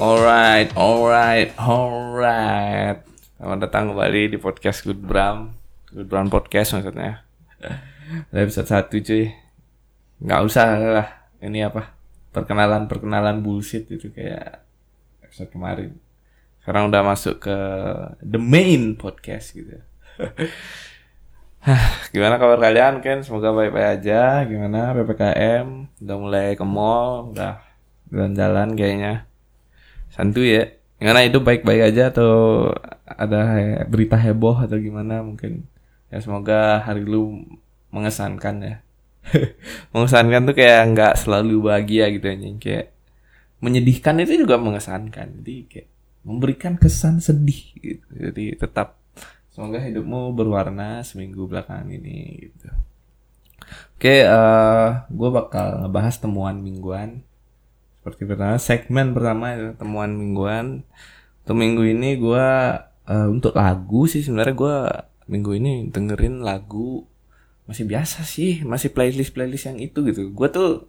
Alright, alright, alright. Selamat datang kembali di podcast Good Bram. Good Bram Podcast maksudnya. Dari episode 1 cuy. Nggak usah lah. Ini apa? Perkenalan-perkenalan bullshit itu kayak episode kemarin. Sekarang udah masuk ke the main podcast gitu. Gimana kabar kalian Ken? Semoga baik-baik aja. Gimana PPKM? Udah mulai ke mall, udah jalan-jalan kayaknya. Santuy ya. Gimana itu baik-baik aja atau ada he- berita heboh atau gimana mungkin? Ya semoga hari lu mengesankan ya. mengesankan tuh kayak nggak selalu bahagia gitu ya. Kayak menyedihkan itu juga mengesankan. Jadi kayak memberikan kesan sedih gitu. Jadi tetap semoga hidupmu berwarna seminggu belakangan ini gitu. Oke, eh gue bakal ngebahas temuan mingguan. Seperti pertama, segmen pertama temuan mingguan. Untuk minggu ini gue eh, untuk lagu sih sebenarnya gue minggu ini dengerin lagu masih biasa sih, masih playlist playlist yang itu gitu. Gue tuh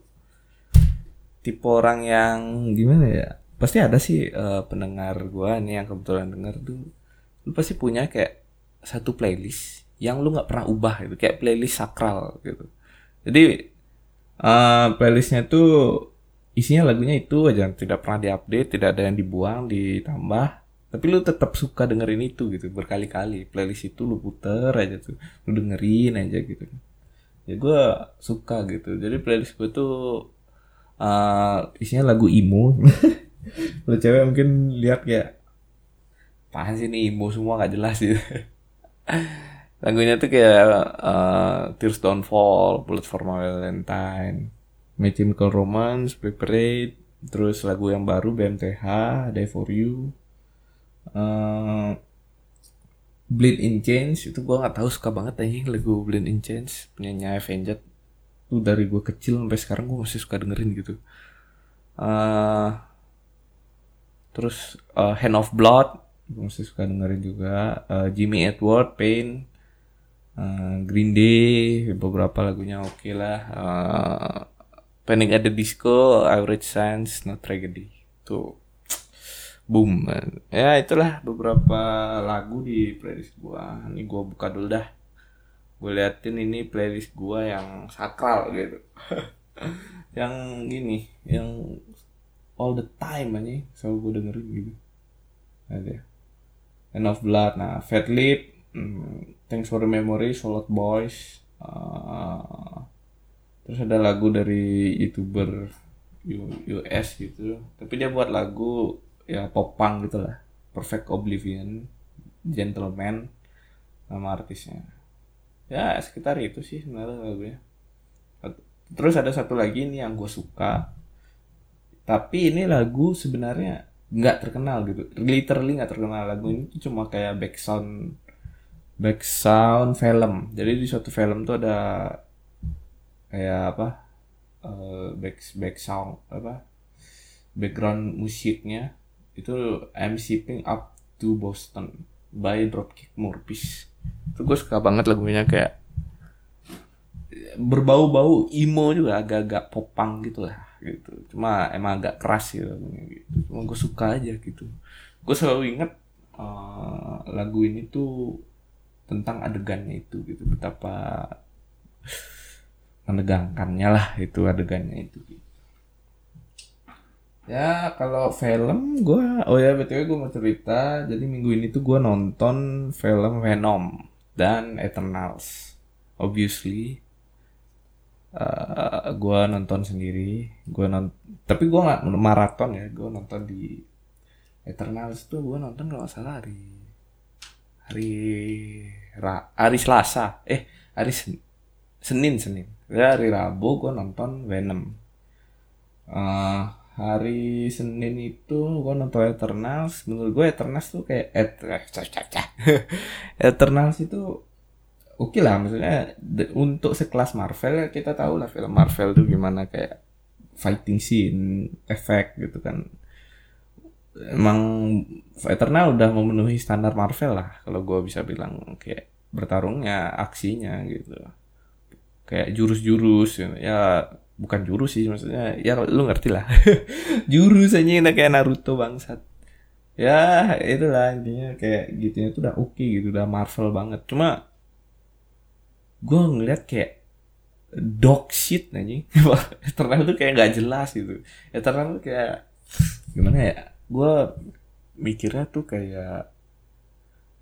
tipe orang yang gimana ya? Pasti ada sih eh, pendengar gue nih yang kebetulan denger tuh, lu pasti punya kayak satu playlist yang lu nggak pernah ubah gitu, kayak playlist sakral gitu. Jadi eh playlistnya tuh isinya lagunya itu aja tidak pernah diupdate tidak ada yang dibuang ditambah. Tapi lu tetap suka dengerin itu gitu berkali-kali. Playlist itu lu puter aja tuh lu dengerin aja gitu. Ya gue suka gitu. Jadi playlist gue tuh uh, isinya lagu emo. Lu cewek mungkin lihat kayak apaan sih ini emo semua gak jelas gitu. Lagunya tuh kayak uh, Tears Don't Fall Bullet for My Valentine My Chemical Romance, Parade, terus lagu yang baru BMTH, Die For You, eh, Bleed in Change itu gua nggak tahu suka banget anjing lagu Bleed in Change penyanyi Avenged itu dari gue kecil sampai sekarang gue masih suka dengerin gitu. eh terus eh, Hand of Blood gue masih suka dengerin juga. Eh, Jimmy Edward Pain eh, Green Day beberapa lagunya oke lah. Eh, Panic at the Disco, Average Sense, No Tragedy. Tuh. Boom. Ya itulah beberapa lagu di playlist gua. Ini gua buka dulu dah. Gue liatin ini playlist gua yang sakral gitu. yang ini, yang all the time aja selalu gue dengerin gitu. Ada. End of Blood, nah Fat Lip, hmm, Thanks for the Memory, Solid Boys, uh, terus ada lagu dari youtuber US gitu. Tapi dia buat lagu ya pop punk gitu lah. Perfect Oblivion Gentleman nama artisnya. Ya sekitar itu sih sebenarnya lagunya. Terus ada satu lagi nih yang gue suka. Tapi ini lagu sebenarnya nggak terkenal gitu. Literally nggak terkenal. Lagu ini cuma kayak background background film. Jadi di suatu film tuh ada kayak apa eh, back back sound apa background musiknya itu I'm shipping up to Boston by Dropkick Murphys itu gue suka banget lagunya kayak berbau-bau emo juga agak-agak popang gitu lah gitu. Cuma emang agak keras gitu lagunya gitu. Cuma gue suka aja gitu. Gue selalu inget eh, lagu ini tuh tentang adegannya itu gitu. Betapa menegangkannya lah itu adegannya itu. Ya kalau film gue oh ya btw gue mau cerita. Jadi minggu ini tuh gue nonton film Venom dan Eternals. Obviously eh gue nonton sendiri. Gue nonton tapi gue nggak maraton ya. Gue nonton di Eternals tuh gue nonton kalau salah hari hari Ra, hari Selasa. Eh hari Sen- Senin Senin ya hari Rabu gue nonton Venom. Eh, hari Senin itu gue nonton Eternals. Menurut gue Eternals tuh kayak et, eh. Eternals itu oke lah maksudnya de- untuk sekelas Marvel ya kita tahu lah film Marvel tuh gimana kayak fighting scene efek gitu kan. Emang Eternal udah memenuhi standar Marvel lah kalau gue bisa bilang kayak bertarungnya aksinya gitu kayak jurus-jurus ya bukan jurus sih maksudnya. Ya lu ngerti lah. Jurus aja yang kayak Naruto bangsat. Ya itulah intinya. Kayak gitu itu udah oke okay, gitu udah Marvel banget. Cuma gue ngeliat kayak dog shit nanya Eternal tuh kayak nggak jelas gitu. Eternal tuh kayak gimana ya? Gue mikirnya tuh kayak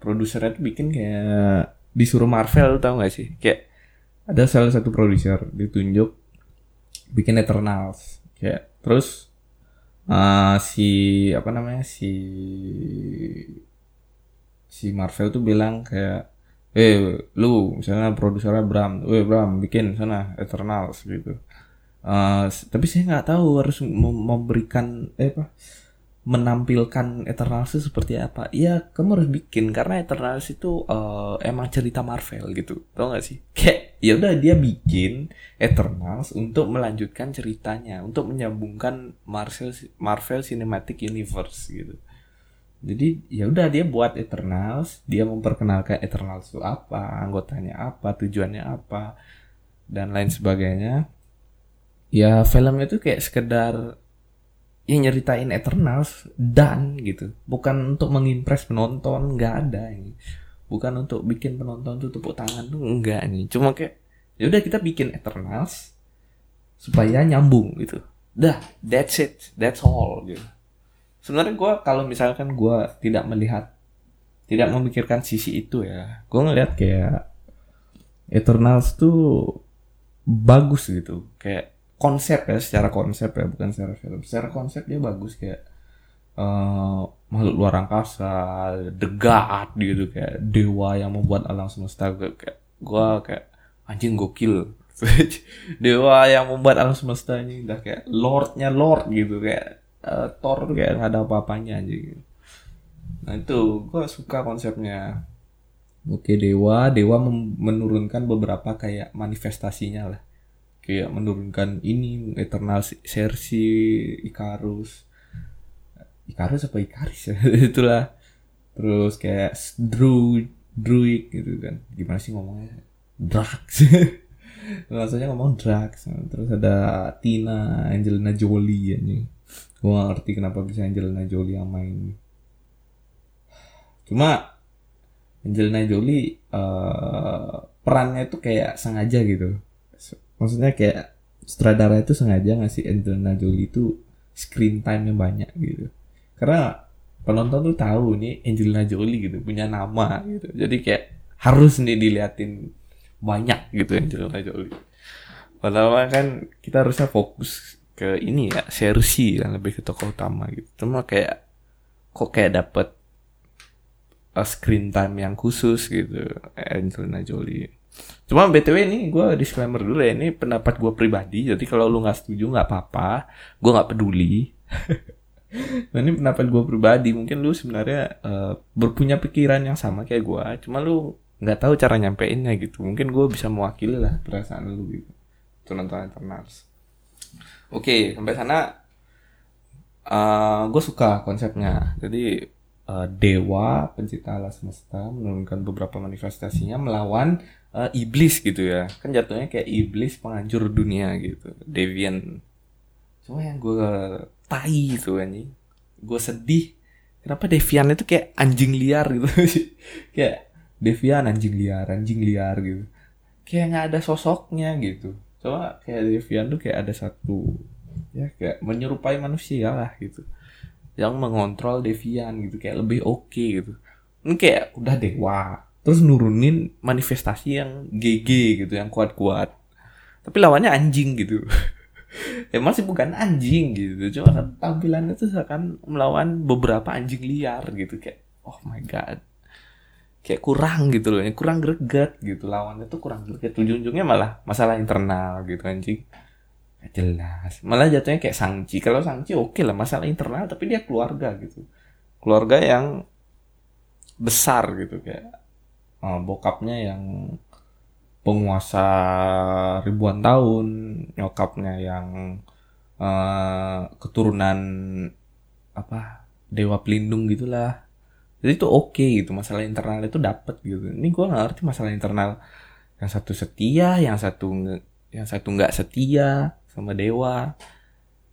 produsernya tuh bikin kayak disuruh Marvel tau gak sih? Kayak ada salah satu produser ditunjuk bikin Eternals kayak terus uh, si apa namanya si si Marvel tuh bilang kayak eh lu misalnya produsernya Bram, eh Bram bikin sana Eternals gitu. Uh, tapi saya nggak tahu harus memberikan eh apa menampilkan Eternals itu seperti apa? Iya kamu harus bikin karena Eternals itu uh, emang cerita Marvel gitu tau gak sih? Kayak ya udah dia bikin Eternals untuk melanjutkan ceritanya untuk menyambungkan Marvel Marvel Cinematic Universe gitu. Jadi ya udah dia buat Eternals dia memperkenalkan Eternals itu apa anggotanya apa tujuannya apa dan lain sebagainya. Ya filmnya itu kayak sekedar yang nyeritain Eternals dan gitu. Bukan untuk mengimpress penonton nggak ada ini. Bukan untuk bikin penonton tuh tepuk tangan tuh enggak nih cuma kayak ya udah kita bikin Eternals supaya nyambung gitu. Dah that's it. That's all gitu. Sebenarnya gue kalau misalkan gue tidak melihat tidak memikirkan sisi itu ya gue ngeliat kayak Eternals tuh bagus gitu. Kayak konsep ya secara konsep ya bukan secara film. Secara konsep dia bagus kayak uh, makhluk luar angkasa god gitu kayak dewa yang membuat alam semesta. Gue kayak gua kayak anjing gokil. Dewa yang membuat alam semesta ini udah kayak lordnya lord gitu kayak uh, Thor kayak nggak ada apa-apanya anjing. Nah itu gua suka konsepnya. Oke dewa dewa menurunkan beberapa kayak manifestasinya lah kayak menurunkan ini Eternal Cersei Icarus. Icarus apa Icaris ya? Itulah. Terus kayak Druid Druid gitu kan. Gimana sih ngomongnya? Drax. Rasanya ngomong Drax. Terus ada Tina Angelina Jolie ya nih gue gak ngerti kenapa bisa Angelina Jolie yang main. Cuma Angelina Jolie uh, perannya tuh kayak sengaja gitu maksudnya kayak sutradara itu sengaja ngasih Angelina Jolie itu screen time yang banyak gitu. Karena penonton tuh tahu nih Angelina Jolie gitu punya nama gitu. Jadi kayak harus nih diliatin banyak gitu Angelina Jolie. Padahal kan kita harusnya fokus ke ini ya Cersei yang lebih ke tokoh utama gitu. Cuma kayak kok kayak dapet a screen time yang khusus gitu Angelina Jolie Cuma btw ini gue disclaimer dulu ya ini pendapat gue pribadi. Jadi kalau lu nggak setuju nggak apa-apa, gue nggak peduli. nah ini pendapat gue pribadi. Mungkin lu sebenarnya uh, berpunya pikiran yang sama kayak gue. Cuma lu nggak tahu cara nyampeinnya gitu. Mungkin gue bisa mewakili lah perasaan lu gitu. Itu nonton Eternals. Oke sampai sana uh, eh, gue suka konsepnya. Jadi uh, dewa pencipta alam semesta menurunkan beberapa manifestasinya melawan uh, iblis gitu ya. Kan jatuhnya kayak iblis penghancur dunia gitu. Devian cuma yang gue tai itu anjing. Gue sedih. Kenapa Devian itu kayak anjing liar gitu? Kayak Devian anjing liar anjing liar gitu. Kayak nggak ada sosoknya gitu. Coba kayak Devian tuh kayak ada satu ya kayak menyerupai manusia lah gitu. Yang mengontrol Devian gitu kayak lebih oke okay, gitu. Ini kayak udah dewa terus nurunin manifestasi yang GG gitu yang kuat-kuat. Tapi lawannya anjing gitu. Ya masih bukan anjing gitu cuma kan tampilannya tuh akan melawan beberapa anjing liar gitu kayak oh my god. Kayak kurang gitu loh kurang greget gitu lawannya tuh kurang greget. Ujung-ujungnya malah masalah internal gitu anjing. Gak jelas. Malah jatuhnya kayak Sangci kalau Sangci oke okay lah masalah internal tapi dia keluarga gitu. Keluarga yang besar gitu kayak uh, bokapnya yang penguasa ribuan tahun, nyokapnya yang uh, keturunan apa dewa pelindung gitulah. Jadi itu oke okay, gitu masalah internal itu dapet gitu. Ini gue nggak ngerti masalah internal yang satu setia, yang satu yang satu nggak setia sama Dewa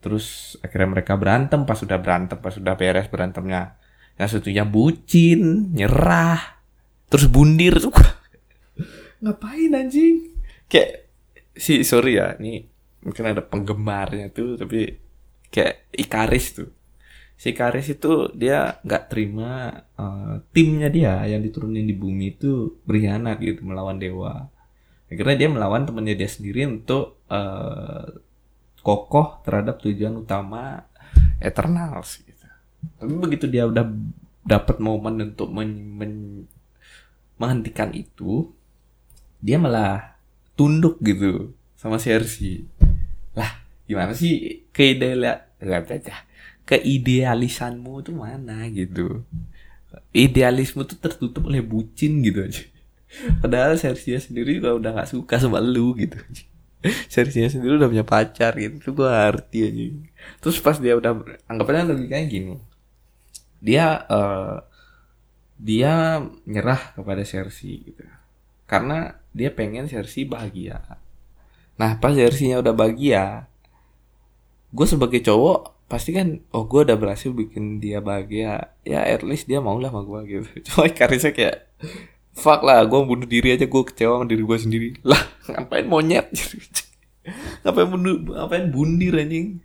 terus akhirnya mereka berantem pas sudah berantem pas sudah beres berantemnya yang satunya bucin nyerah terus bundir tuh. Ngapain anjing? Kayak si sorry ya ini mungkin ada penggemarnya tuh tapi kayak Ikaris tuh. Si Ikaris itu dia nggak terima uh, timnya dia yang diturunin di bumi itu berkhianat gitu melawan dewa. Akhirnya dia melawan temannya dia sendiri untuk uh, kokoh terhadap tujuan utama Eternals gitu. Tapi begitu dia udah dapat momen untuk men, men, menghentikan itu dia malah tunduk gitu sama Cersei lah gimana sih keideal keidealisanmu tuh mana gitu? Idealisme tuh tertutup oleh bucin gitu aja. Padahal Cersei sendiri juga udah gak suka sama lu gitu. Cersei sendiri udah punya pacar gitu tuh gue arti aja. Terus pas dia udah anggapannya kayak gini. Dia uh, dia nyerah kepada Cersei gitu. Karena dia pengen Cersei bahagia. Nah pas Cersei-nya udah bahagia gue sebagai cowok pasti kan oh gue udah berhasil bikin dia bahagia. Ya at least dia mau lah sama gue gitu. Cuma karisnya kayak fuck lah gue bunuh diri aja gue kecewa sama diri gue sendiri. Lah ngapain monyet? Ngapain bunuh ngapain bundir anjing?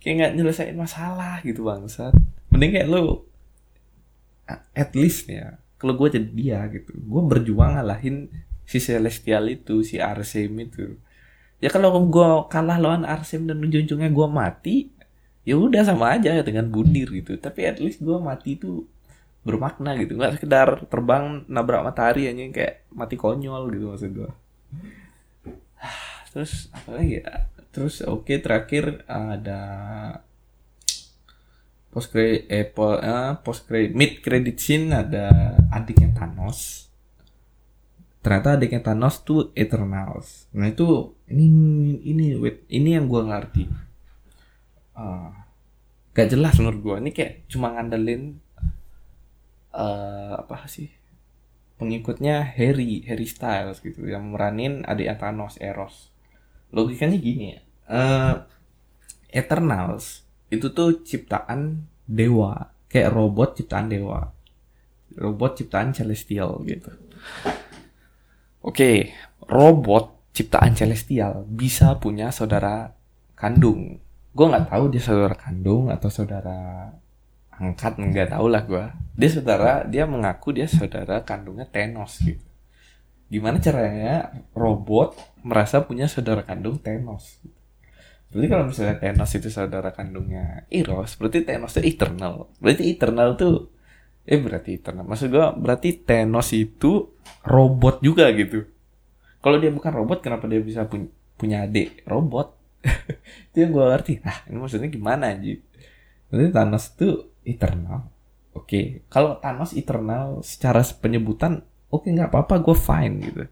Kayak nggak nyelesain masalah gitu bangsat. Mending kayak lo at least ya kalau gue jadi dia gitu gue berjuang ngalahin si celestial itu si Arsem itu. Ya kalau gue kalah lawan Arsem dan ujung-ujungnya gue mati ya udah sama aja dengan bundir gitu. Tapi at least gue mati itu bermakna gitu nggak sekedar terbang nabrak matahari aja kayak mati konyol gitu maksud gue terus apa lagi ya? Terus oke okay, terakhir ada post credit eh, eh, post credit mid credit scene ada adiknya Thanos. Ternyata adiknya Thanos tuh Eternals. Nah itu ini ini wait, ini yang gue ngerti. Uh, gak jelas menurut gue ini kayak cuma ngandelin uh, apa sih? Pengikutnya Harry Harry Styles gitu yang meranin adik Thanos Eros. Logikanya gini ya. Uh, Eternals itu tuh ciptaan dewa. Kayak robot ciptaan dewa. Robot ciptaan celestial gitu. Oke robot ciptaan celestial bisa punya saudara kandung. Gue nggak tahu dia saudara kandung atau saudara angkat nggak tahu lah gue dia saudara dia mengaku dia saudara kandungnya Thanos gitu. Gimana caranya robot merasa punya saudara kandung Thanos berarti kalau misalnya Thanos itu saudara kandungnya Eros berarti Thanos itu eternal. Berarti eternal tuh eh berarti eternal. Maksud gue berarti Thanos itu robot juga gitu. Kalau dia bukan robot kenapa dia bisa punya punya adik robot? Itu yang gue ngerti. Nah ini maksudnya gimana aja berarti Thanos itu eternal. Oke. Okay. kalau Thanos eternal secara penyebutan oke okay, nggak apa-apa gue fine gitu.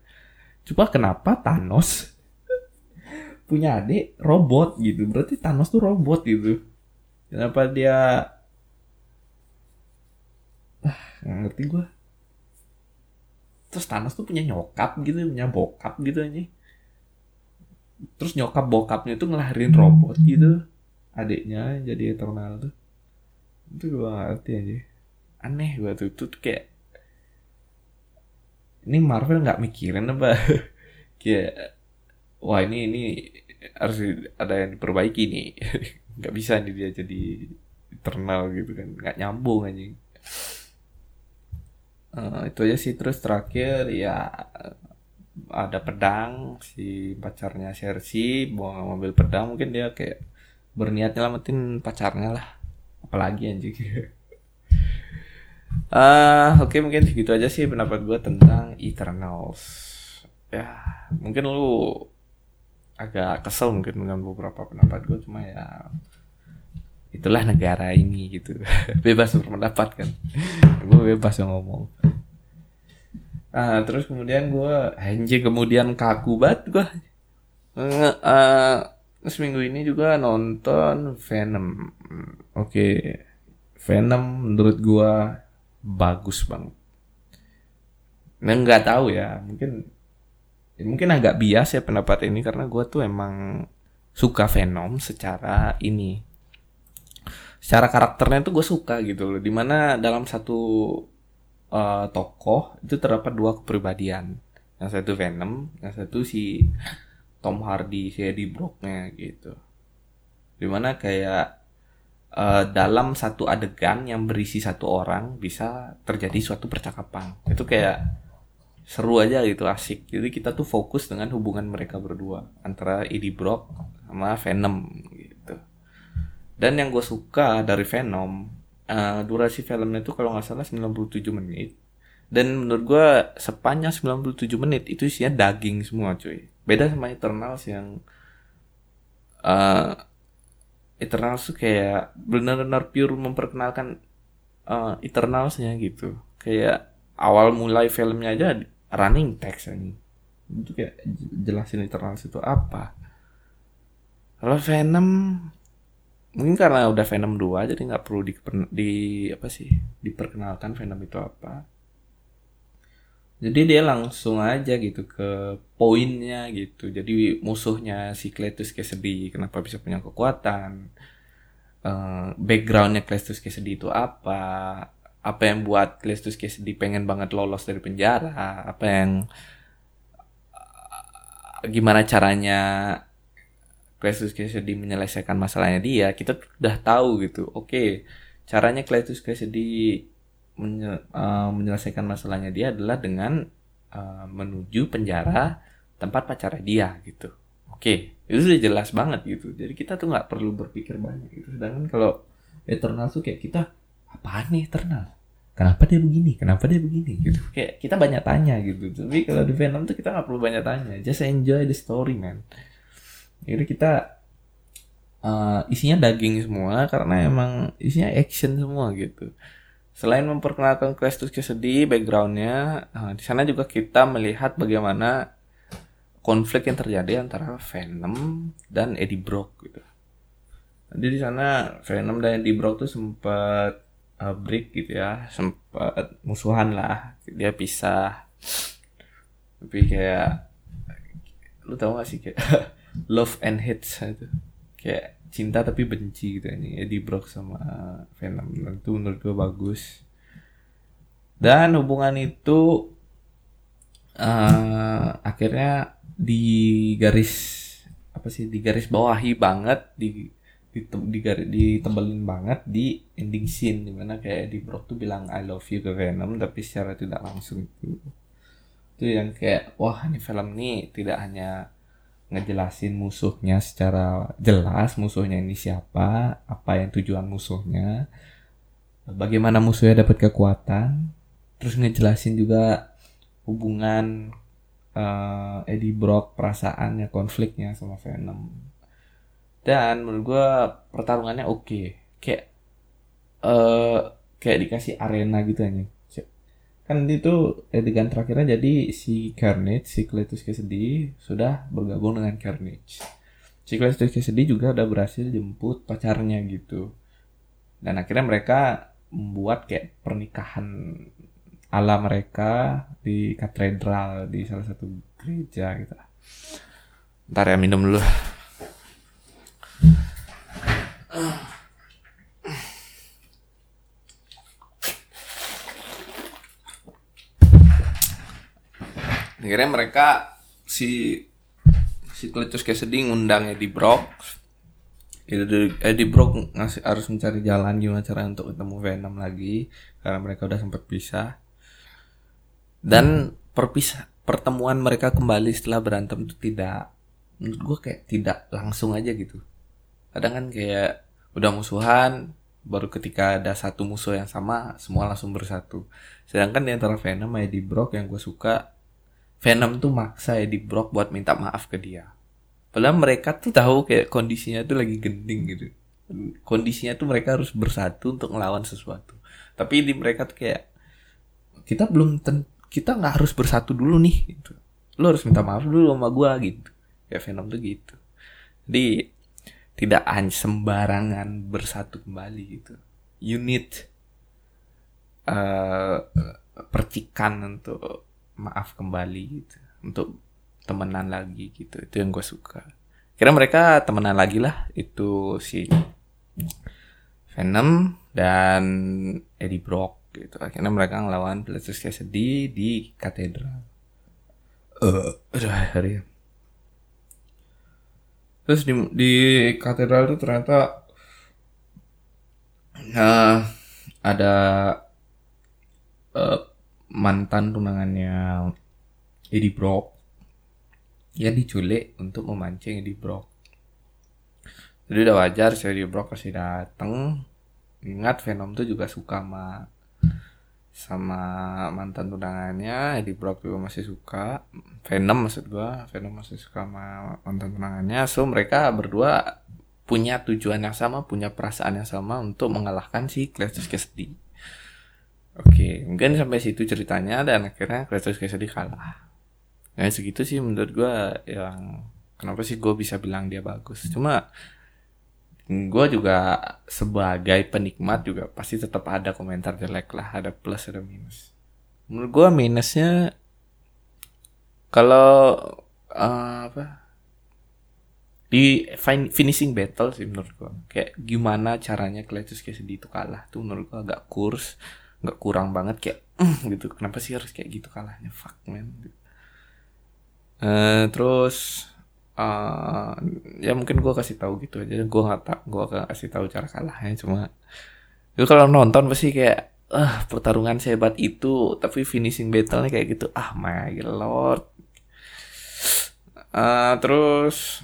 Coba kenapa Thanos punya adik robot gitu. Berarti Thanos tuh robot gitu. Kenapa dia ah nggak ngerti gue terus Thanos tuh punya nyokap gitu punya bokap gitu aja terus nyokap bokapnya tuh ngelahirin robot gitu. Adiknya jadi eternal tuh. Itu gue gak ngerti aja. Aneh gue tuh. Tuh kayak ini Marvel nggak mikirin apa? Kayak wah ini ini harus ada yang diperbaiki nih. Nggak bisa nih dia jadi eternal gitu kan. Nggak nyambung aja uh, itu aja sih. Terus terakhir ya ada pedang. Si pacarnya Cersei bawa mobil pedang. Mungkin dia kayak berniat nyelamatin pacarnya lah. Apalagi anjing. Ah uh, oke okay, mungkin segitu aja sih pendapat gue tentang Eternals. Ya mungkin lu agak kesel mungkin dengan beberapa pendapat gue cuma ya itulah negara ini gitu. Bebas berpendapat kan. Gue bebas ngomong. Ah terus kemudian gue anjing kemudian kaku banget gue uh, uh, seminggu ini juga nonton Venom. Oke okay. Venom menurut gue bagus banget. Nah nggak tahu ya mungkin mungkin agak bias ya pendapat ini karena gue tuh emang suka Venom secara ini. Secara karakternya tuh gue suka gitu loh. Di mana dalam satu uh, tokoh itu terdapat dua kepribadian. Yang satu Venom yang satu si Tom Hardy si Eddie Brocknya gitu. Di mana kayak uh, dalam satu adegan yang berisi satu orang bisa terjadi suatu percakapan. Itu kayak seru aja gitu asik. Jadi kita tuh fokus dengan hubungan mereka berdua antara Eddie Brock sama Venom gitu. Dan yang gue suka dari Venom uh, durasi filmnya itu kalau nggak salah 97 menit. Dan menurut gue sepanjang 97 menit itu isinya daging semua cuy. Beda sama Eternals yang uh, Eternals tuh kayak benar-benar pure memperkenalkan uh, Eternalsnya gitu. Kayak awal mulai filmnya aja running text ini itu kayak jelasin Eternals itu apa? Kalau Venom mungkin karena udah Venom 2 jadi nggak perlu di, di apa sih diperkenalkan Venom itu apa. Jadi dia langsung aja gitu ke poinnya gitu. Jadi musuhnya si Cletus Cassidy kenapa bisa punya kekuatan? Uh, backgroundnya Cletus Cassidy itu apa apa yang buat Cletus Cassidy pengen banget lolos dari penjara apa yang gimana caranya Cletus Cassidy menyelesaikan masalahnya dia kita udah tahu gitu. Oke caranya Cletus Cassidy menye uh, menyelesaikan masalahnya dia adalah dengan uh, menuju penjara tempat pacarnya dia gitu. Oke itu sudah jelas banget gitu. Jadi kita tuh nggak perlu berpikir banyak gitu. Sedangkan kalau Eternal tuh kayak kita apaan nih Eternal? Kenapa dia begini? Kenapa dia begini? Gitu. Kayak kita banyak tanya gitu. Tapi kalau di Venom tuh kita nggak perlu banyak tanya. Just enjoy the story man. Jadi kita uh, isinya daging semua karena emang isinya action semua gitu. Selain memperkenalkan Crestus Cassidy backgroundnya uh, di sana juga kita melihat bagaimana konflik yang terjadi antara Venom dan Eddie Brock gitu. Jadi di sana Venom dan Eddie Brock tuh sempat uh, break gitu ya sempat musuhan lah. Dia pisah. Tapi kayak lu tau gak sih kayak love and hate itu. Kayak cinta tapi benci gitu ini Eddie Brock sama Venom. Dan itu menurut gue bagus. Dan hubungan itu uh, akhirnya di garis apa sih di garis bawahi banget di di ditebelin banget di ending scene di mana kayak di Brock tuh bilang I love you ke Venom tapi secara tidak langsung itu. Itu yang kayak wah ini film ini tidak hanya ngejelasin musuhnya secara jelas musuhnya ini siapa apa yang tujuan musuhnya bagaimana musuhnya dapat kekuatan terus ngejelasin juga hubungan uh, Eddie Brock perasaannya konfliknya sama Venom dan menurut gue pertarungannya oke. Okay. kayak uh, kayak dikasih arena gitu aja kan itu adegan terakhirnya jadi si Carnage si Cletus Cassidy sudah bergabung dengan Carnage. Si Cletus Cassidy juga udah berhasil jemput pacarnya gitu. Dan akhirnya mereka membuat kayak pernikahan ala mereka di katedral di salah satu gereja gitu. Ntar ya minum dulu akhirnya mereka si si Cletus Cassidy ngundang Eddie Brock. Eddie Brock ngasih harus mencari jalan gimana cara untuk ketemu Venom lagi karena mereka udah sempat pisah. Dan perpisah pertemuan mereka kembali setelah berantem itu tidak menurut gue kayak tidak langsung aja gitu. Kadang kan kayak udah musuhan baru ketika ada satu musuh yang sama semua langsung bersatu. Sedangkan di antara Venom sama Eddie Brock yang gue suka Venom tuh maksa Eddie Brock buat minta maaf ke dia. Padahal mereka tuh tahu kayak kondisinya tuh lagi gending gitu. Kondisinya tuh mereka harus bersatu untuk melawan sesuatu. Tapi di mereka tuh kayak kita belum ten kita nggak harus bersatu dulu nih gitu. Lo harus minta maaf dulu sama gue gitu. Ya Venom tuh gitu. Jadi tidak sembarangan bersatu kembali gitu. Unit uh, percikan untuk maaf kembali gitu, untuk temenan lagi gitu. Itu yang gue suka. kira mereka temenan lagi lah itu si Venom dan Eddie Brock gitu akhirnya mereka ngelawan Plastic Cassidy di katedral uh, hari terus di di katedral itu ternyata nah ada uh, mantan tunangannya Eddie Brock yang diculik untuk memancing Eddie Brock. Jadi udah wajar si Eddie Brock pasti dateng. Ingat Venom tuh juga suka sama sama mantan tunangannya. Eddie Brock juga masih suka. Venom maksud gua Venom masih suka sama mantan tunangannya. So mereka berdua punya tujuan yang sama punya perasaan yang sama untuk mengalahkan si Cletus Cassidy oke mungkin sampai situ ceritanya dan akhirnya Cletus Cassidy kalah nah segitu sih menurut gua yang kenapa sih gue bisa bilang dia bagus. Cuma gue juga sebagai penikmat juga pasti tetap ada komentar jelek lah ada plus ada minus. Menurut gue minusnya kalau uh, apa di finishing battle sih menurut gue kayak gimana caranya Cletus Cassidy itu kalah tuh menurut gue agak kurs nggak kurang banget kayak mm, gitu. Kenapa sih harus kayak gitu kalahnya? Fuck man. Uh, terus uh, ya mungkin gue kasih tahu gitu aja. Gue nggak tak gue kasih tahu cara kalahnya cuma itu kalau nonton pasti kayak ah pertarungan sehebat itu tapi finishing battle-nya kayak gitu. Ah my lord. Uh, terus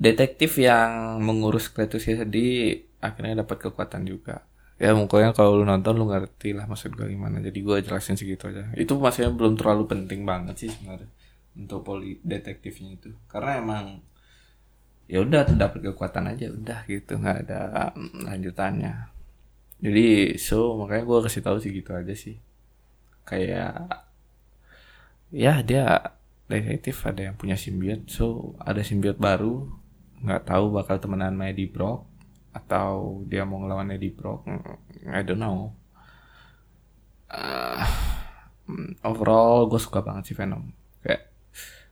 detektif yang mengurus Cletus di akhirnya dapat kekuatan juga ya mungkin kalau lu nonton lu ngerti lah maksud gue gimana. Jadi gue jelasin segitu aja. Itu maksudnya belum terlalu penting banget sih sebenarnya untuk poli detektifnya itu. Karena emang ya udah dapat kekuatan aja udah gitu. Nggak ada lanjutannya. Jadi so makanya gue kasih tahu sih gitu aja sih. Kayak ya dia detektif ada yang punya simbiot. So ada simbiot baru. Nggak tahu bakal temenan sama Brock atau dia mau ngelawan Eddie Brock? I don't know. Uh, overall gue suka banget sih Venom. Kayak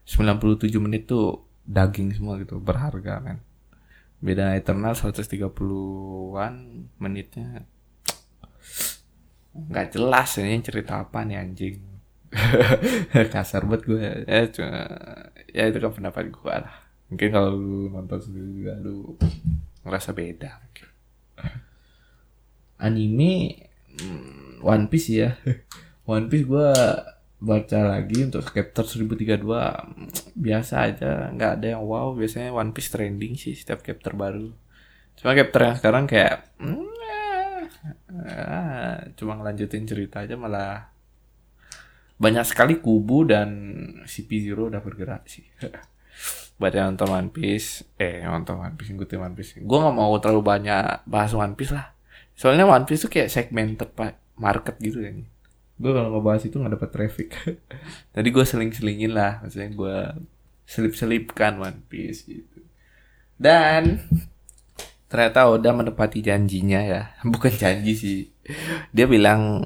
97 menit tuh daging semua gitu berharga kan beda Eternal 130-an menitnya. Nggak jelas ini cerita apa nih anjing. Kasar buat gue ya cuma ya itu kan pendapat gue lah. Mungkin kalau lu nonton sendiri juga lu ngerasa beda anime hmm, One Piece ya. One Piece gue baca lagi untuk chapter 1032 biasa aja. Nggak ada yang wow biasanya One Piece trending sih setiap chapter baru. Cuma chapter yang sekarang kayak hmm, ah, cuma ngelanjutin cerita aja malah banyak sekali kubu dan CP0 udah bergerak sih buat yang nonton One Piece. Eh nonton One Piece ngikutin One Piece. Gue nggak mau terlalu banyak bahas One Piece lah. Soalnya One Piece tuh kayak segmented market gitu kan gue kalau ngebahas itu nggak dapat traffic. Tadi gue seling-selingin lah. Maksudnya gue selip-selipkan One Piece gitu. Dan ternyata udah menepati janjinya ya. Bukan janji sih. Dia bilang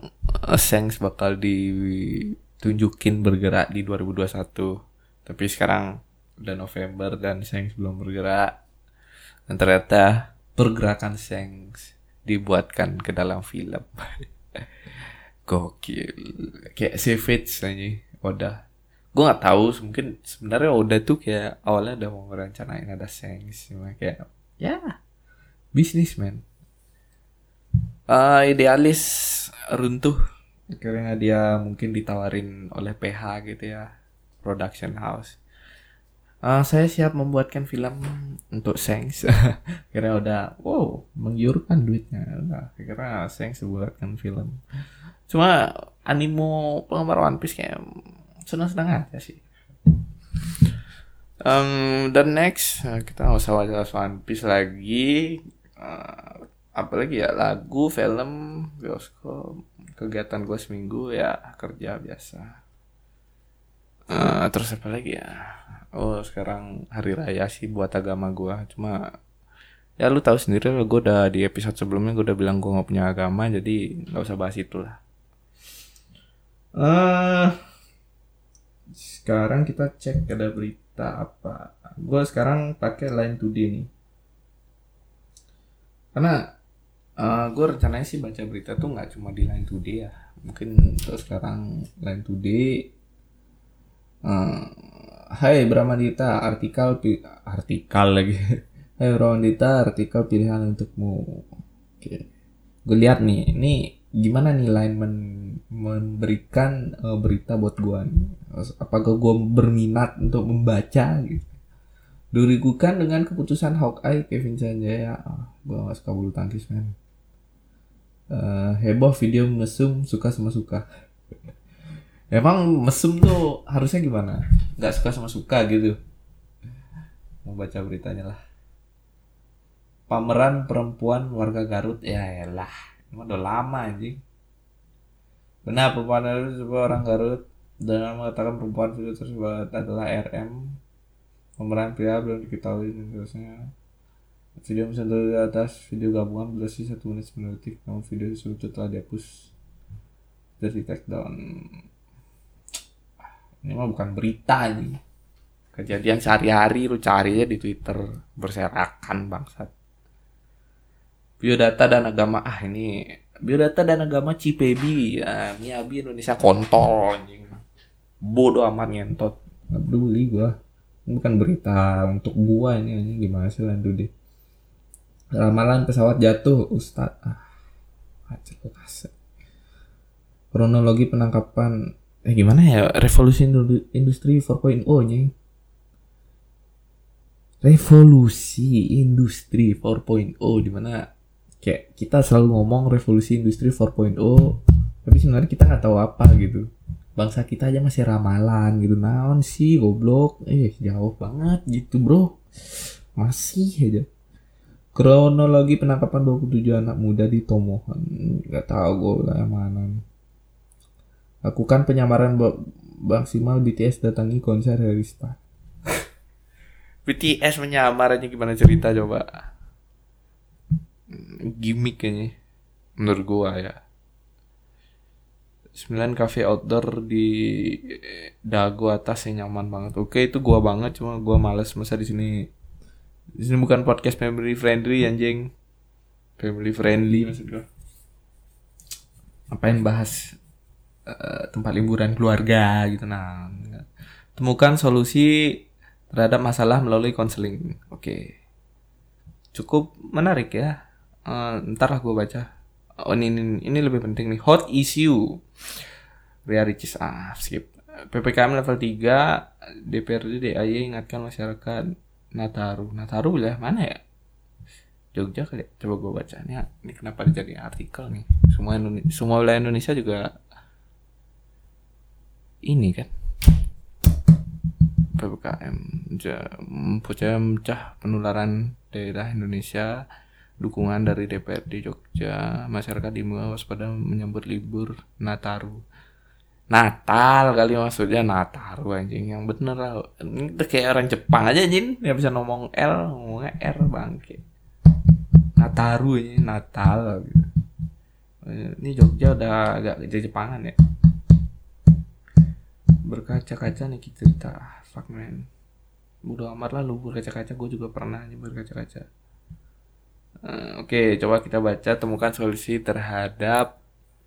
Sengs bakal ditunjukin bergerak di 2021 tapi sekarang udah November dan Sengs belum bergerak. Dan ternyata pergerakan Sengs dibuatkan ke dalam film. Gokil. Kayak savage aja. Udah gue nggak tahu mungkin sebenarnya udah tuh kayak awalnya udah mau merencanain ada sengs cuma kayak ya bisnismen uh, idealis runtuh. Karena dia mungkin ditawarin oleh PH gitu ya production house uh, saya siap membuatkan film untuk Sengs kira udah wow menggiurkan duitnya udah kira Sengs buatkan film Cuma animo penggemar One Piece kayak senang-senang aja sih. Um, dan next eh, kita nggak usah bahas One Piece lagi. Uh, apalagi ya lagu, film, bioskop, kegiatan gue seminggu ya kerja biasa. Uh, terus apa lagi ya? Oh sekarang hari raya sih buat agama gue. Cuma ya lu tahu sendiri gue udah di episode sebelumnya gue udah bilang gue nggak punya agama jadi nggak usah bahas itu lah. Uh, sekarang kita cek ada berita apa. Gue sekarang pakai line today nih. Karena uh, gue rencananya sih baca berita tuh nggak cuma di line today ya. Mungkin terus sekarang line today uh, Hai Bramadita artikel artikel lagi Hai Bramadita artikel pilihan untukmu oke gue lihat nih ini gimana nih line men memberikan uh, berita buat gua nih. Apakah gua berminat untuk membaca gitu. Dirigukan dengan keputusan Hawkeye Kevin Sanjaya. Oh, gua gak suka bulu tangkis men. Uh, heboh video mesum suka sama suka. Emang mesum tuh harusnya gimana? Gak suka sama suka gitu. Mau baca beritanya lah. Pameran perempuan warga Garut ya elah Emang udah lama anjing. Benar perempuan itu sebuah orang Garut dan mengatakan perempuan video tersebut adalah RM. Pemeran pria belum diketahui terusnya. Video mensentuh di atas video gabungan berdurasi 1 menit 9 detik namun video tersebut telah dihapus dari take down. Ini mah bukan berita ini. Kejadian sehari-hari lu cari aja di Twitter berserakan bangsat. Biodata dan agama ah ini biodata dan agama Cipebi ya Miabi Indonesia kontol anjing. Bodoh amat ngentot. Nggak peduli gua. Ini bukan berita untuk gua ini ini gimana sih landu deh? Ramalan pesawat jatuh Ustad ah kasih kronologi penangkapan eh gimana ya? Revolusi industri 4.0 nya revolusi industri 4.0 di mana kayak kita selalu ngomong revolusi industri 4.0 tapi sebenarnya kita nggak tahu apa gitu. Bangsa kita aja masih ramalan gitu. Naon sih goblok? Eh jauh banget gitu bro. Masih aja. Kronologi penangkapan 27 anak muda di Tomohon. Nggak tahu gue yang mana lakukan penyamaran maksimal BTS datangi konser Styles BTS menyamar aja gimana cerita coba gimmick kayaknya menurut gua ya 9 cafe outdoor di dago atas yang nyaman banget. Oke, itu gua banget cuma gua males masa di sini. Di sini bukan podcast family friendly anjing. Family friendly maksud gua. Apain bahas uh, tempat liburan keluarga gitu. Nah. Temukan solusi terhadap masalah melalui konseling. Oke. Cukup menarik ya. Uh, ntar lah gue baca. Oh ini, ini ini lebih penting nih. Hot issue. Ria Ricis ah skip. PPKM level 3 DPRD DIY ingatkan masyarakat Nataru. Nataru lah mana ya? Jogja kali ya? coba gue baca ini, ini kenapa jadi artikel nih? Semua Indonesia, semua wilayah Indonesia juga ini kan? PPKM pecah penularan daerah Indonesia. Dukungan dari DPRD Jogja. Masyarakat diimbau waspada menyambut libur Nataru. Natal kali maksudnya. Nataru anjing. Yang bener lah. Kayak orang Jepang aja jin nggak bisa ngomong L ngomongnya R bangke. Nataru ini Natal gitu. ini Jogja udah agak Jepangan ya berkaca-kaca nih kita cerita ah, fuck man udah amat lah lu berkaca-kaca gue juga pernah nih berkaca-kaca Eh, oke, coba kita baca temukan solusi terhadap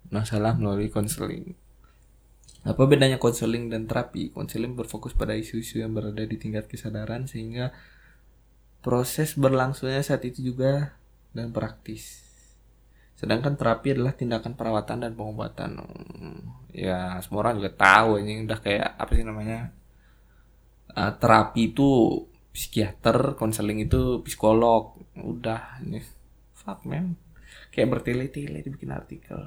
masalah melalui konseling. Apa bedanya konseling dan terapi? Konseling berfokus pada isu-isu yang berada di tingkat kesadaran sehingga proses berlangsungnya saat itu juga dan praktis. Sedangkan terapi adalah tindakan perawatan dan pengobatan. Ya, semua orang juga tahu ini udah kayak apa sih namanya? Uh, terapi itu psikiater, konseling itu psikolog. Udah ini fuck man. Kayak bertele-tele dibikin artikel.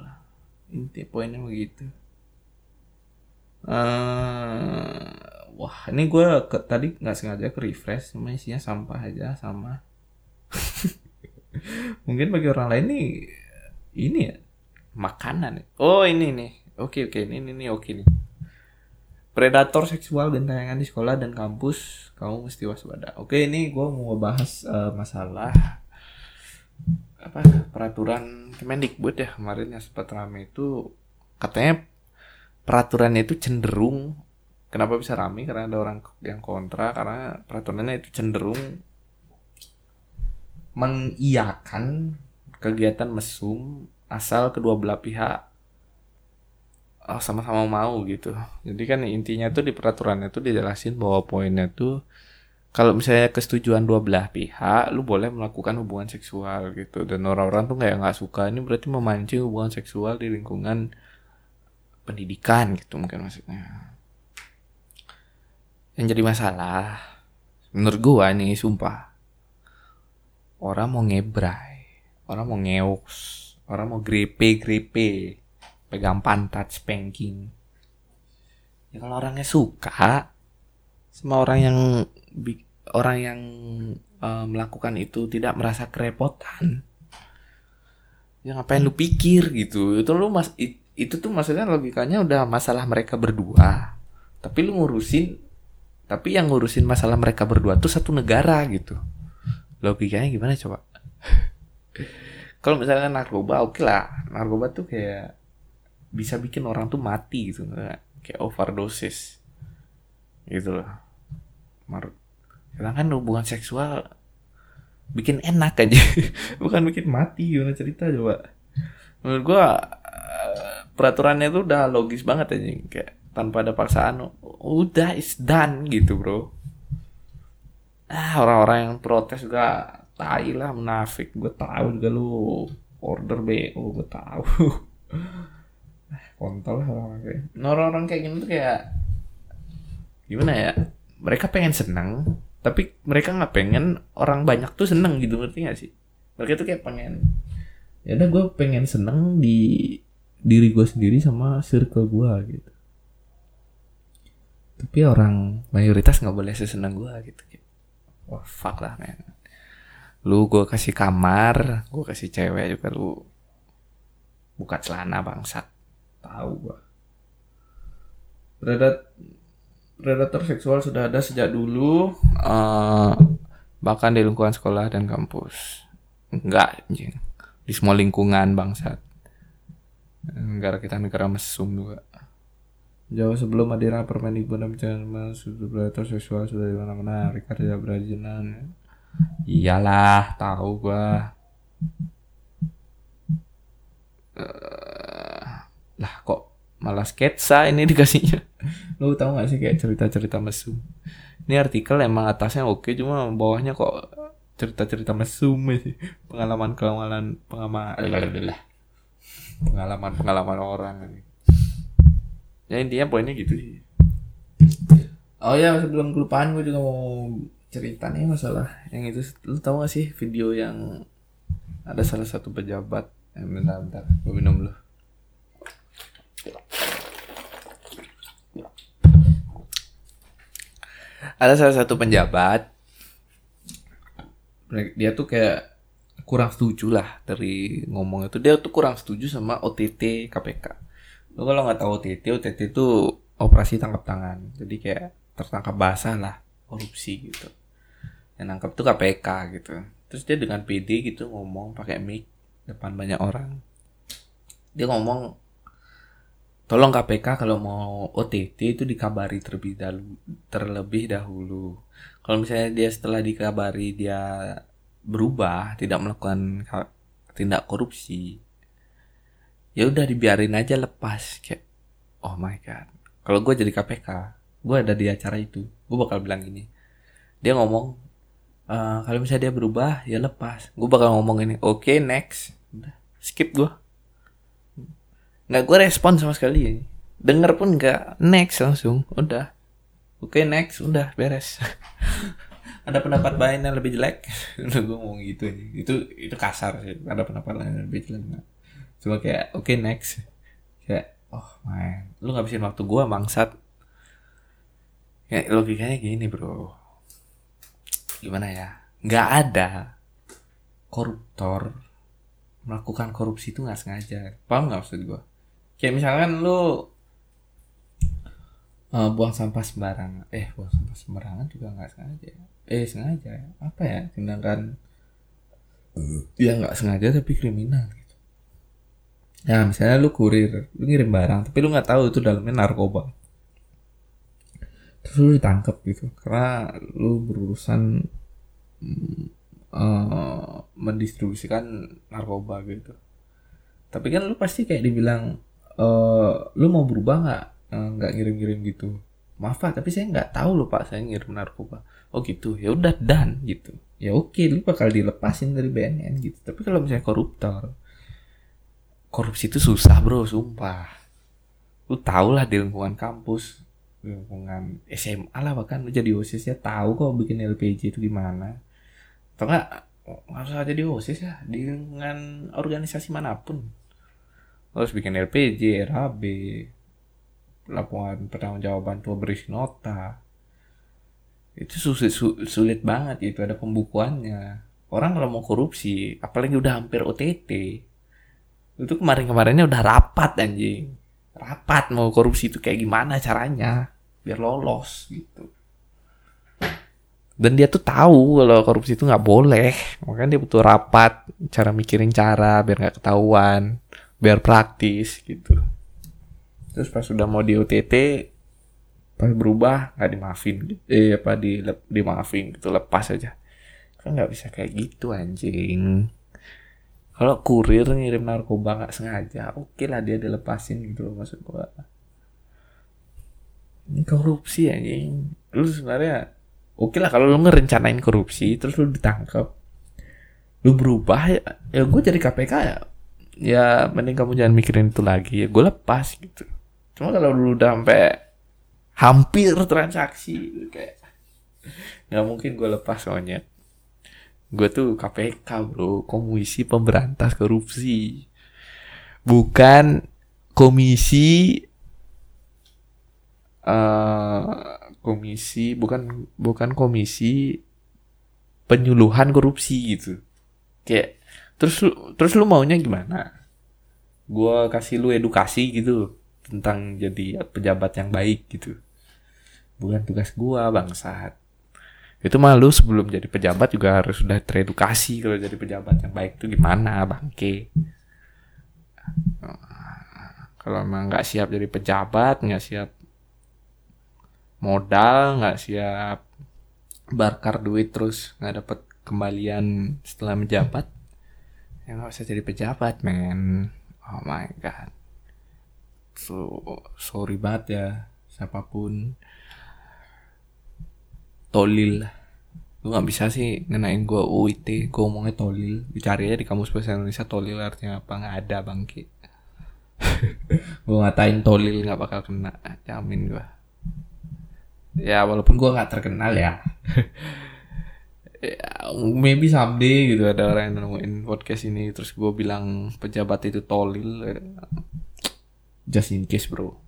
Inti poinnya begitu. Uh, wah ini gue ke, tadi nggak sengaja ke refresh cuma isinya sampah aja sama mungkin bagi orang lain nih ini ya? Makanan oh ini nih. Oke oke. Ini ini, ini. Oke nih. Predator seksual dan tayangan di sekolah dan kampus. Kamu mesti waspada. Oke ini gue mau bahas uh, masalah apa? Peraturan Kemendikbud ya. Kemarin yang sempat rame itu katanya peraturannya itu cenderung kenapa bisa rame? Karena ada orang yang kontra. Karena peraturannya itu cenderung mengiyakan kegiatan mesum asal kedua belah pihak oh, sama-sama mau gitu. Jadi kan intinya tuh di peraturannya tuh dijelasin bahwa poinnya tuh kalau misalnya kesetujuan dua belah pihak, lu boleh melakukan hubungan seksual gitu. Dan orang-orang tuh kayak nggak suka. Ini berarti memancing hubungan seksual di lingkungan pendidikan gitu mungkin maksudnya. Yang jadi masalah, menurut gua nih sumpah, orang mau ngebrai, orang mau ngeus, orang mau grepe-grepe, pegang pantat, spanking. Ya kalau orangnya suka, sama orang yang orang yang uh, melakukan itu tidak merasa kerepotan ya ngapain lu pikir gitu? Itu lu mas itu tuh maksudnya logikanya udah masalah mereka berdua. Tapi lu ngurusin tapi yang ngurusin masalah mereka berdua tuh satu negara gitu. Logikanya gimana coba kalau misalnya narkoba oke okay lah. Narkoba tuh kayak bisa bikin orang tuh mati gitu kayak overdosis gitu loh. Mar kan hubungan seksual bikin enak aja. Bukan bikin mati gimana cerita coba? Menurut gua eh, peraturannya tuh udah logis banget aja kayak tanpa ada paksaan udah is done gitu bro. Ah orang-orang yang protes juga tai lah munafik. Gue tahu juga lu order BO gue tahu. Ah, kontol lah orang-orang kayak. Orang-orang kayak gini tuh kayak gimana ya? Mereka pengen senang tapi mereka nggak pengen orang banyak tuh seneng gitu. Ngerti gak sih? Mereka tuh kayak pengen ya udah gue pengen seneng di diri gue sendiri sama circle gue gitu. Tapi orang mayoritas nggak boleh seseneng gue gitu. Wah fuck lah men lu gue kasih kamar gue kasih cewek juga lu buka celana bangsat. Tahu gue Predat predator seksual sudah ada sejak dulu. Uh, bahkan di lingkungan sekolah dan kampus. Enggak anjing. Di semua lingkungan bangsat. Negara kita negara mesum juga. Jauh sebelum adira Permendikbud dan sudah predator seksual sudah di mana-mana Ricardo Brajinan iyalah tahu gua. Uh, lah kok malah sketsa ini dikasihnya? Lo tau gak sih kayak cerita-cerita mesum? Ini artikel emang atasnya oke cuma bawahnya kok cerita-cerita mesum sih. Pengalaman pengalaman pengalaman pengalaman pengalaman orang ya intinya poinnya gitu sih. Oh ya sebelum kelupaan gue juga mau cerita masalah yang itu. Lu tau gak sih video yang ada salah satu pejabat eh, bentar bentar gue minum dulu. Ada salah satu penjabat. Dia tuh kayak kurang setuju lah dari ngomong itu. Dia tuh kurang setuju sama OTT KPK lo kalau nggak tahu OTT OTT itu operasi tangkap tangan. Jadi kayak tertangkap basah lah korupsi gitu yang nangkap tuh KPK gitu terus dia dengan PD gitu ngomong pakai mic depan banyak orang dia ngomong Tolong KPK kalau mau OTT itu dikabari terlebih dahulu, terlebih dahulu. Kalau misalnya dia setelah dikabari dia berubah, tidak melakukan tindak korupsi, ya udah dibiarin aja lepas kayak oh my god. Kalau gue jadi KPK, gue ada di acara itu, gue bakal bilang gini. Dia ngomong e, kalau misalnya dia berubah ya lepas. Gue bakal ngomong ini, oke okay, next, udah skip gue nggak gue respon sama sekali. Denger pun nggak. Next langsung. Udah. Oke okay, next. Udah beres. Ada pendapat lain yang lebih jelek? Udah gue ngomong gitu itu itu kasar sih. Ada pendapat lain yang lebih jelek cuma kayak oke okay, next. Kayak oh man. Lu ngabisin waktu gue bangsat. Kayak logikanya gini bro gimana ya? Nggak ada koruptor melakukan korupsi itu nggak sengaja. Paham nggak maksud gue kayak misalkan lu uh, buang sampah sembarangan. Eh buang sampah sembarangan juga nggak sengaja. Eh sengaja apa ya? Tindakan ya nggak sengaja tapi kriminal gitu. Ya misalnya lu kurir lu ngirim barang tapi lu nggak tahu itu dalamnya narkoba terus lu ditangkap gitu. Karena lu berurusan eh, mendistribusikan narkoba gitu. Tapi kan lu pasti kayak dibilang eh lu mau berubah nggak? Eh, nggak ngirim-ngirim gitu. Maaf pak tapi saya nggak tahu loh pak saya ngirim narkoba. Oh gitu. Ya udah dan gitu. Ya oke lu bakal dilepasin dari BNN gitu. Tapi kalau misalnya koruptor korupsi itu susah bro sumpah. Lu tau lah di lingkungan kampus lingkungan SMA lah bahkan. Lu jadi osis ya tahu kok bikin LPG itu gimana. Atau enggak nggak usah jadi osis ya di lingkungan organisasi mana pun. Harus bikin LPG RHB laporan pertanggungjawaban tua berisi nota. Itu sulit su- sulit banget itu ada pembukuannya. Orang kalau mau korupsi apalagi udah hampir OTT itu kemarin-kemarinnya udah rapat anjing rapat mau korupsi itu kayak gimana caranya biar lolos gitu. Dan dia tuh tahu kalau korupsi itu nggak boleh. Makanya dia butuh rapat cara mikirin cara biar nggak ketahuan biar praktis gitu. Terus pas sudah mau di OTT pas berubah nggak dimaafin. Eh apa di dimaafin gitu lepas aja. Kan nggak bisa kayak gitu anjing kalau kurir ngirim narkoba nggak sengaja oke lah dia dilepasin gitu loh maksud gua. Ini korupsi anjing. Lu sebenarnya oke lah kalau lu ngerencanain korupsi terus lu ditangkap lu berubah ya, ya gue jadi KPK ya. Ya mending kamu jangan mikirin itu lagi ya gue lepas gitu. Cuma kalau lu udah sampai hampir transaksi kayak nggak mungkin gue lepas soalnya gue tuh KPK bro. Komisi pemberantas korupsi. Bukan komisi eh komisi bukan bukan komisi penyuluhan korupsi gitu. Kayak terus lu, terus lu maunya gimana? Gue kasih lu edukasi gitu tentang jadi pejabat yang baik gitu. Bukan tugas gua bangsat itu malu sebelum jadi pejabat juga harus sudah teredukasi kalau jadi pejabat. Yang baik itu gimana? Bangke. Kalau emang nggak siap jadi pejabat nggak siap modal nggak siap barkar duit terus nggak dapat kembalian setelah menjabat ya nggak usah jadi pejabat men. Oh my god. So sorry banget ya siapa pun tolil. Lu nggak bisa sih ngenain gua UIT gua ngomongnya tolil. Dicari aja di kamus bahasa Indonesia tolil artinya apa? Nggak ada bangki. Gua ngatain tolil nggak bakal kena. Jamin gua. Ya walaupun gua nggak terkenal ya. Ya, maybe someday gitu ada orang yang nemuin podcast ini terus gue bilang pejabat itu tolil. Just in case bro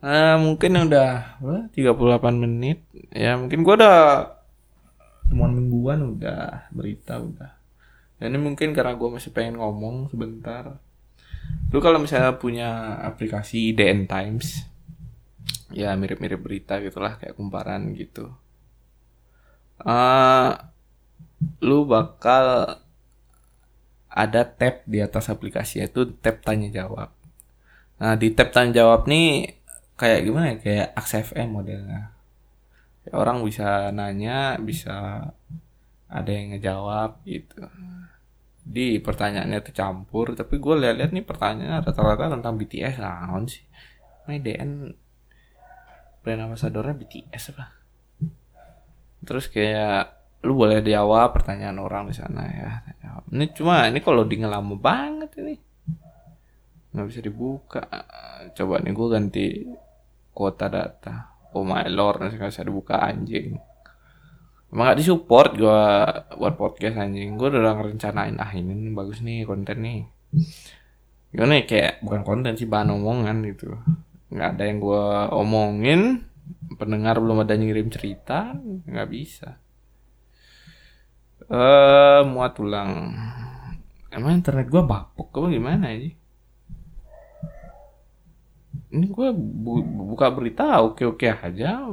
Nah, mungkin udah berapa? 38 menit. Ya, mungkin gua udah temuan mingguan udah, berita udah. Dan ini mungkin karena gua masih pengen ngomong sebentar. Lu kalau misalnya punya aplikasi IDN Times, ya mirip-mirip berita gitulah kayak kumparan gitu. Uh, lu bakal ada tab di atas aplikasi itu tab tanya jawab. Nah di tab tanya jawab nih kayak gimana ya kayak AXFM modelnya. Ya, orang bisa nanya bisa ada yang ngejawab gitu. Di pertanyaannya tercampur tapi gue lihat-lihat nih pertanyaan rata-rata tentang BTS naon sih? Ini DN brand ambassadornya BTS apa? Terus kayak lu boleh jawab pertanyaan orang di sana ya. Ini cuma ini kalau di ngelama banget ini. Nggak bisa dibuka. Coba nih gue ganti kuota data. Oh my lord nggak bisa dibuka anjing. Emang gak disupport gue buat podcast anjing. Gue udah ngerencanain ah ini nih, bagus nih konten nih. Gimana ya kayak bukan konten sih bahan omongan gitu. Nggak ada yang gue omongin pendengar belum ada yang ngirim cerita nggak bisa. Eh muat ulang. Emang internet gue bapuk apa gimana sih ini gue bu buka berita oke oke aja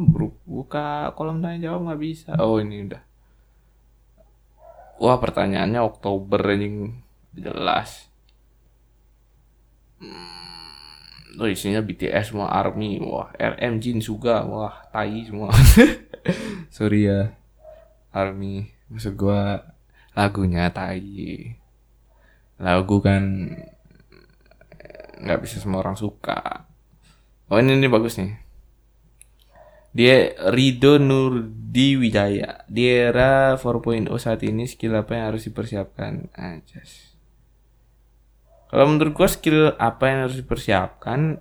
buka kolom tanya jawab nggak bisa. Oh ini udah. Wah pertanyaannya Oktober anjing. Jelas. Hmm, oh isinya BTS semua ARMY. Wah RM Jin juga wah tai semua. Sorry ya ARMY. Maksud gua lagunya tai. Lagu kan nggak bisa semua orang suka oh ini ini bagus nih. Dia Rido Nurdi Wijaya di era 4.0 saat ini skill apa yang harus dipersiapkan? Aja kalau menurut gua skill apa yang harus dipersiapkan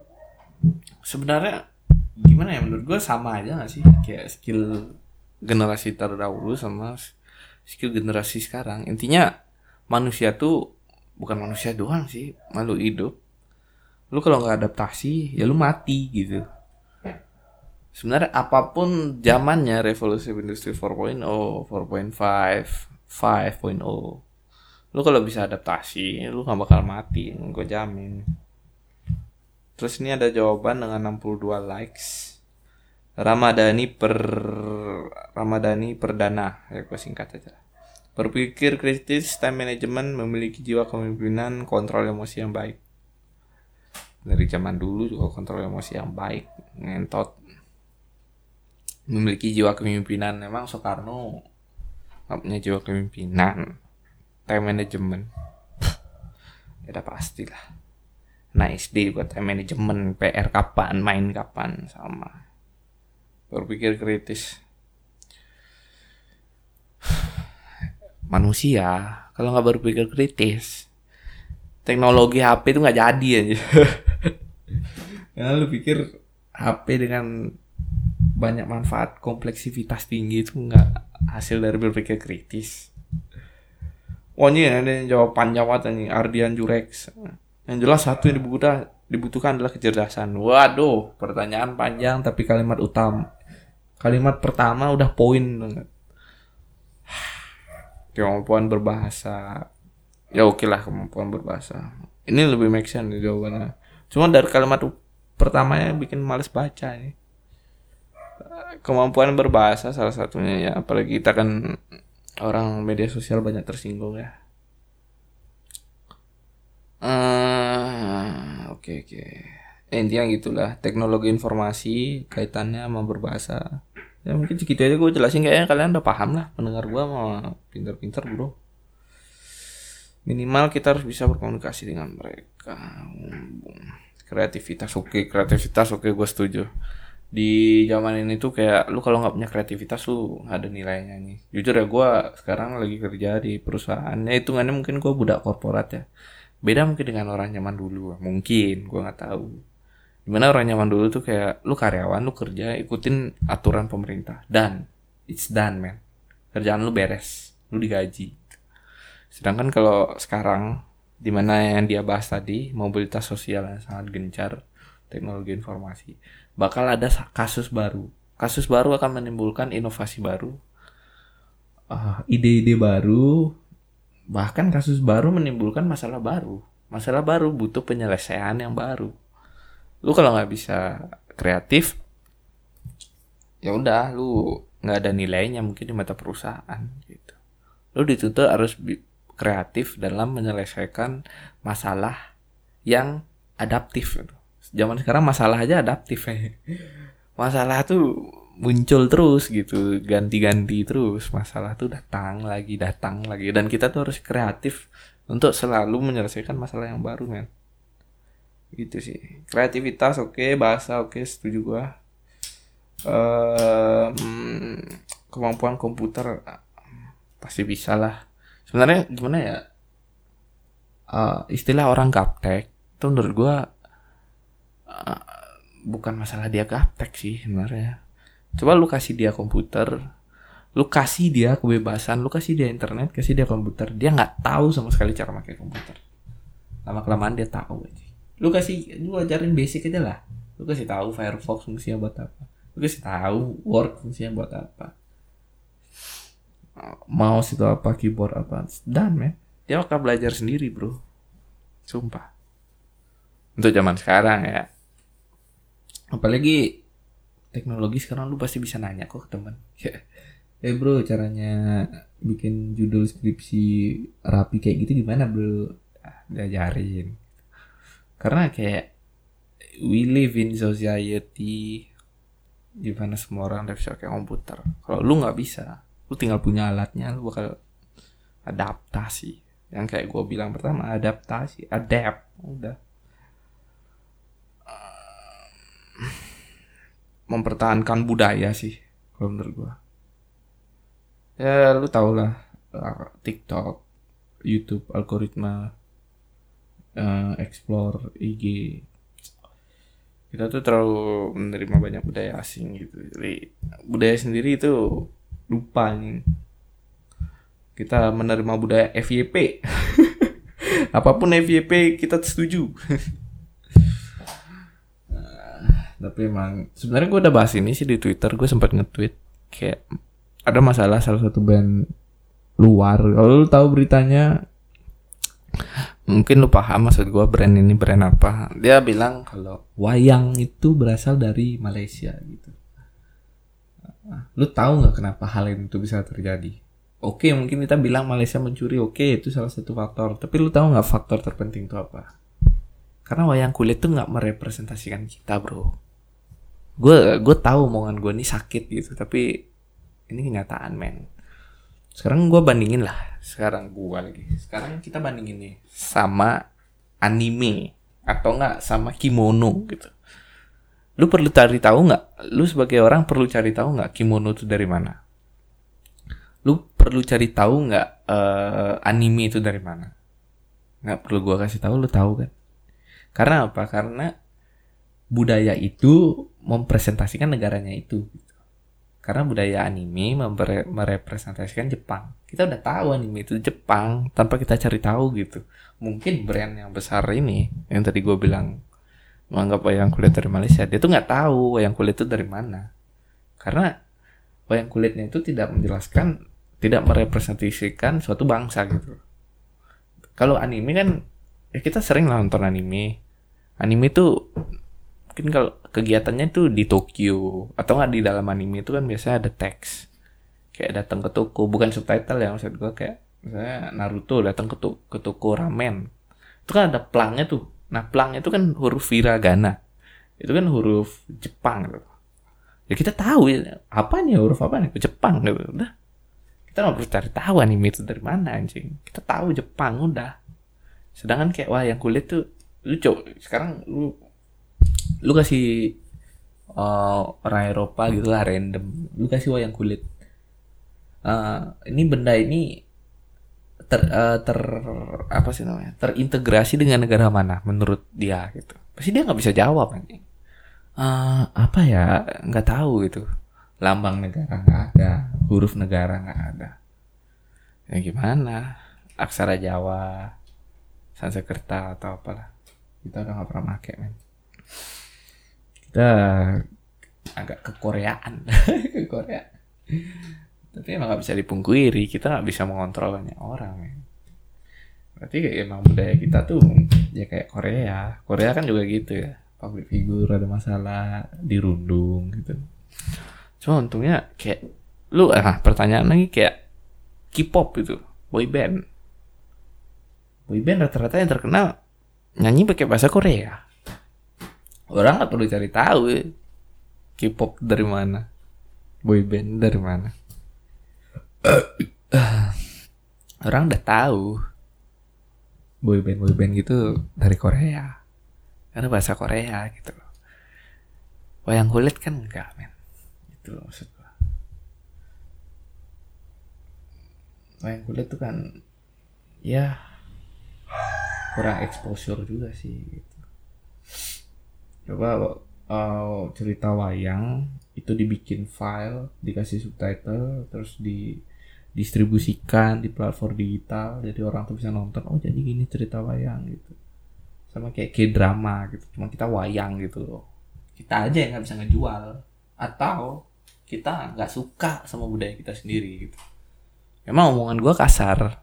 sebenarnya gimana ya? Menurut gua sama aja gak sih? Kayak skill generasi terdahulu sama skill generasi sekarang. Intinya manusia tuh bukan manusia doang sih makhluk hidup lu kalau nggak adaptasi ya lu mati gitu. Sebenarnya apa pun zamannya revolusi industri 4.0 4.5 5.0 lu kalau bisa adaptasi lu nggak bakal mati gue jamin. Terus ini ada jawaban dengan 62 likes. Ramadhani per Ramadhani perdana ya gue singkat aja. Berpikir kritis time management memiliki jiwa kepemimpinan kontrol emosi yang baik dari zaman dulu juga kontrol emosi yang baik ngentot. Memiliki jiwa kepemimpinan. Memang Soekarno nggak punya jiwa kepemimpinan. Time management. Ya udah pastilah nah SD buat time management PR kapan main kapan sama. Berpikir kritis. Manusia kalau nggak berpikir kritis teknologi HP itu nggak jadi ya lu pikir HP dengan banyak manfaat kompleksivitas tinggi itu nggak hasil dari berpikir kritis? Wah ini ada jawab panjang banget nih Ardian Jurex. Yang jelas satu yang dibutuhkan dibutuhkan adalah kecerdasan. Waduh pertanyaan panjang tapi kalimat utama kalimat pertama udah poin banget. Kemampuan berbahasa ya oke lah kemampuan berbahasa. Ini lebih make sense jawabannya. Cuma dari kalimat pertamanya bikin males baca nih kemampuan berbahasa salah satunya ya apalagi kita kan orang media sosial banyak tersinggung ya. Uh, oke okay, oke. Okay. eh, intinya gitulah teknologi informasi kaitannya sama berbahasa. Ya mungkin segitu aja gue jelasin kayaknya. Kalian udah paham lah pendengar gue mau pinter-pinter bro minimal kita harus bisa berkomunikasi dengan mereka. Kreativitas oke okay. kreativitas oke okay, gue setuju. Di zaman ini tuh kayak lu kalau nggak punya kreativitas lu ada nilainya nih. Jujur ya gue sekarang lagi kerja di perusahaan ya hitungannya mungkin gue budak korporat ya. Beda mungkin dengan orang zaman dulu. Mungkin gue nggak tahu. Di mana orang zaman dulu tuh kayak lu karyawan lu kerja ikutin aturan pemerintah. Dan it's done man. Kerjaan lu beres. Lu digaji sedangkan kalau sekarang di mana yang dia bahas tadi mobilitas sosial yang sangat gencar teknologi informasi bakal ada kasus baru. Kasus baru akan menimbulkan inovasi baru, uh, ide-ide baru, bahkan kasus baru menimbulkan masalah baru. Masalah baru butuh penyelesaian yang baru. Lu kalau nggak bisa kreatif, ya udah lu nggak ada nilainya mungkin di mata perusahaan gitu. Lu dituntut harus kreatif dalam menyelesaikan masalah yang adaptif gitu. Zaman sekarang masalah aja adaptif ya masalah tuh muncul terus gitu ganti-ganti terus. Masalah tuh datang lagi datang lagi. Dan kita tuh harus kreatif untuk selalu menyelesaikan masalah yang baru men. Gitu sih. Kreativitas oke. Okay, bahasa oke. Okay, setuju gua. Um, kemampuan komputer pasti bisa lah sebenarnya gimana ya? Uh, istilah orang gaptek tuh menurut gua uh, bukan masalah dia gaptek sih sebenarnya. Coba lu kasih dia komputer lu kasih dia kebebasan lu kasih dia internet kasih dia komputer dia nggak tahu sama sekali cara pakai komputer. Lama kelamaan dia tahu aja. Lu kasih lu ajarin basic aja lah. Lu kasih tahu Firefox fungsinya buat apa? Lu kasih tahu Word fungsinya buat apa mouse itu apa keyboard apa dan men. Dia akan belajar sendiri bro. Sumpah. Untuk zaman sekarang ya. Apalagi teknologi sekarang lu pasti bisa nanya kok ke teman ya eh bro caranya bikin judul skripsi rapi kayak gitu gimana bro? Ah, diajarin. Karena kayak we live in society. Di mana semua orang udah bisa pakai komputer. Kalau lu nggak bisa lu tinggal punya alatnya lu bakal adaptasi. Yang kayak gue bilang pertama adaptasi adapt. Udah. Mempertahankan budaya sih kalau menurut gue ya lu tau lah uh, TikTok YouTube algoritma uh, explore IG kita tuh terlalu menerima banyak budaya asing gitu. Jadi budaya sendiri itu lupa nih kita menerima budaya FYP apa pun FYP kita setuju. Tapi emang sebenarnya gue udah bahas ini sih di Twitter gue sempat nge-tweet kayak ada masalah salah satu band luar. Kalau lu tahu beritanya? Mungkin lu paham maksud gue brand ini brand apa. Dia bilang kalau wayang itu berasal dari Malaysia gitu lu tahu nggak kenapa hal itu bisa terjadi? Oke mungkin kita bilang Malaysia mencuri. Oke itu salah satu faktor. Tapi lu tahu nggak faktor terpenting itu apa? Karena wayang kulit tuh nggak merepresentasikan kita bro. Gue gue tahu omongan gue ini sakit gitu tapi ini kenyataan men. Sekarang gue bandingin lah. Sekarang gue lagi. Sekarang kita bandingin nih sama anime atau enggak sama kimono gitu lu perlu cari tahu nggak? Lu sebagai orang perlu cari tahu nggak kimono itu dari mana? Lu perlu cari tahu nggak uh, anime itu dari mana? Nggak perlu gue kasih tahu lu tahu kan? Karena apa? Karena budaya itu mempresentasikan negaranya itu karena budaya anime merepresentasikan Jepang. Kita udah tahu anime itu Jepang tanpa kita cari tahu gitu. Mungkin brand yang besar ini yang tadi gue bilang menganggap wayang kulit dari Malaysia. Dia tuh nggak tahu wayang kulit itu dari mana. Karena wayang kulitnya itu tidak menjelaskan tidak merepresentasikan suatu bangsa gitu. Kalau anime kan ya kita sering nonton anime. Anime itu mungkin kalau kegiatannya itu di Tokyo. Atau nggak di dalam anime itu kan biasanya ada teks. Kayak datang ke toko bukan subtitle ya maksud gue kayak misalnya Naruto datang ke, ke toko ramen. Itu kan ada plangnya tuh nah plang itu kan huruf hiragana. Itu kan huruf Jepang gitu. Ya kita tahu ya apa nih huruf apa nih? Jepang gitu. Udah. Kita nggak perlu cari tahu anime itu dari mana anjing. Kita tahu Jepang udah. Sedangkan kayak wah yang kulit tuh lu coba sekarang lu lu kasih uh, orang Eropa gitu lah random. Lu kasih wayang kulit. Uh, ini benda ini ter uh, ter apa sih namanya terintegrasi dengan negara mana menurut dia gitu. Pasti dia nggak bisa jawab anjing. Uh, apa ya? Nggak tahu gitu. Lambang negara nggak ada huruf negara nggak ada. Ya gimana? Aksara Jawa Sanskerta atau apalah. Kita udah nggak pernah pakai men. Kita agak kekoreaan ke Korea tapi emang nggak bisa dipungkiri kita nggak bisa mengontrol banyak orang ya. berarti kayak emang budaya kita tuh ya kayak Korea. Korea kan juga gitu ya. Public figure ada masalah dirundung gitu. Cuma untungnya kayak lu ah pertanyaan lagi kayak K-pop itu boy band. Boy band rata-rata yang terkenal nyanyi pakai bahasa Korea. Orang nggak perlu cari tahu ya. K-pop dari mana boy band dari mana orang udah tahu boy band boy band gitu dari Korea karena bahasa Korea gitu loh. Wayang kulit kan enggak men. Itu loh maksud gua. Wayang kulit tuh kan ya kurang exposure juga sih gitu. Coba uh, cerita wayang itu dibikin file dikasih subtitle terus di distribusikan di platform digital jadi orang tuh bisa nonton oh jadi gini cerita wayang gitu. Sama kayak k drama gitu cuma kita wayang gitu loh. Kita aja yang nggak bisa ngejual atau kita nggak suka sama budaya kita sendiri gitu. Emang omongan gue kasar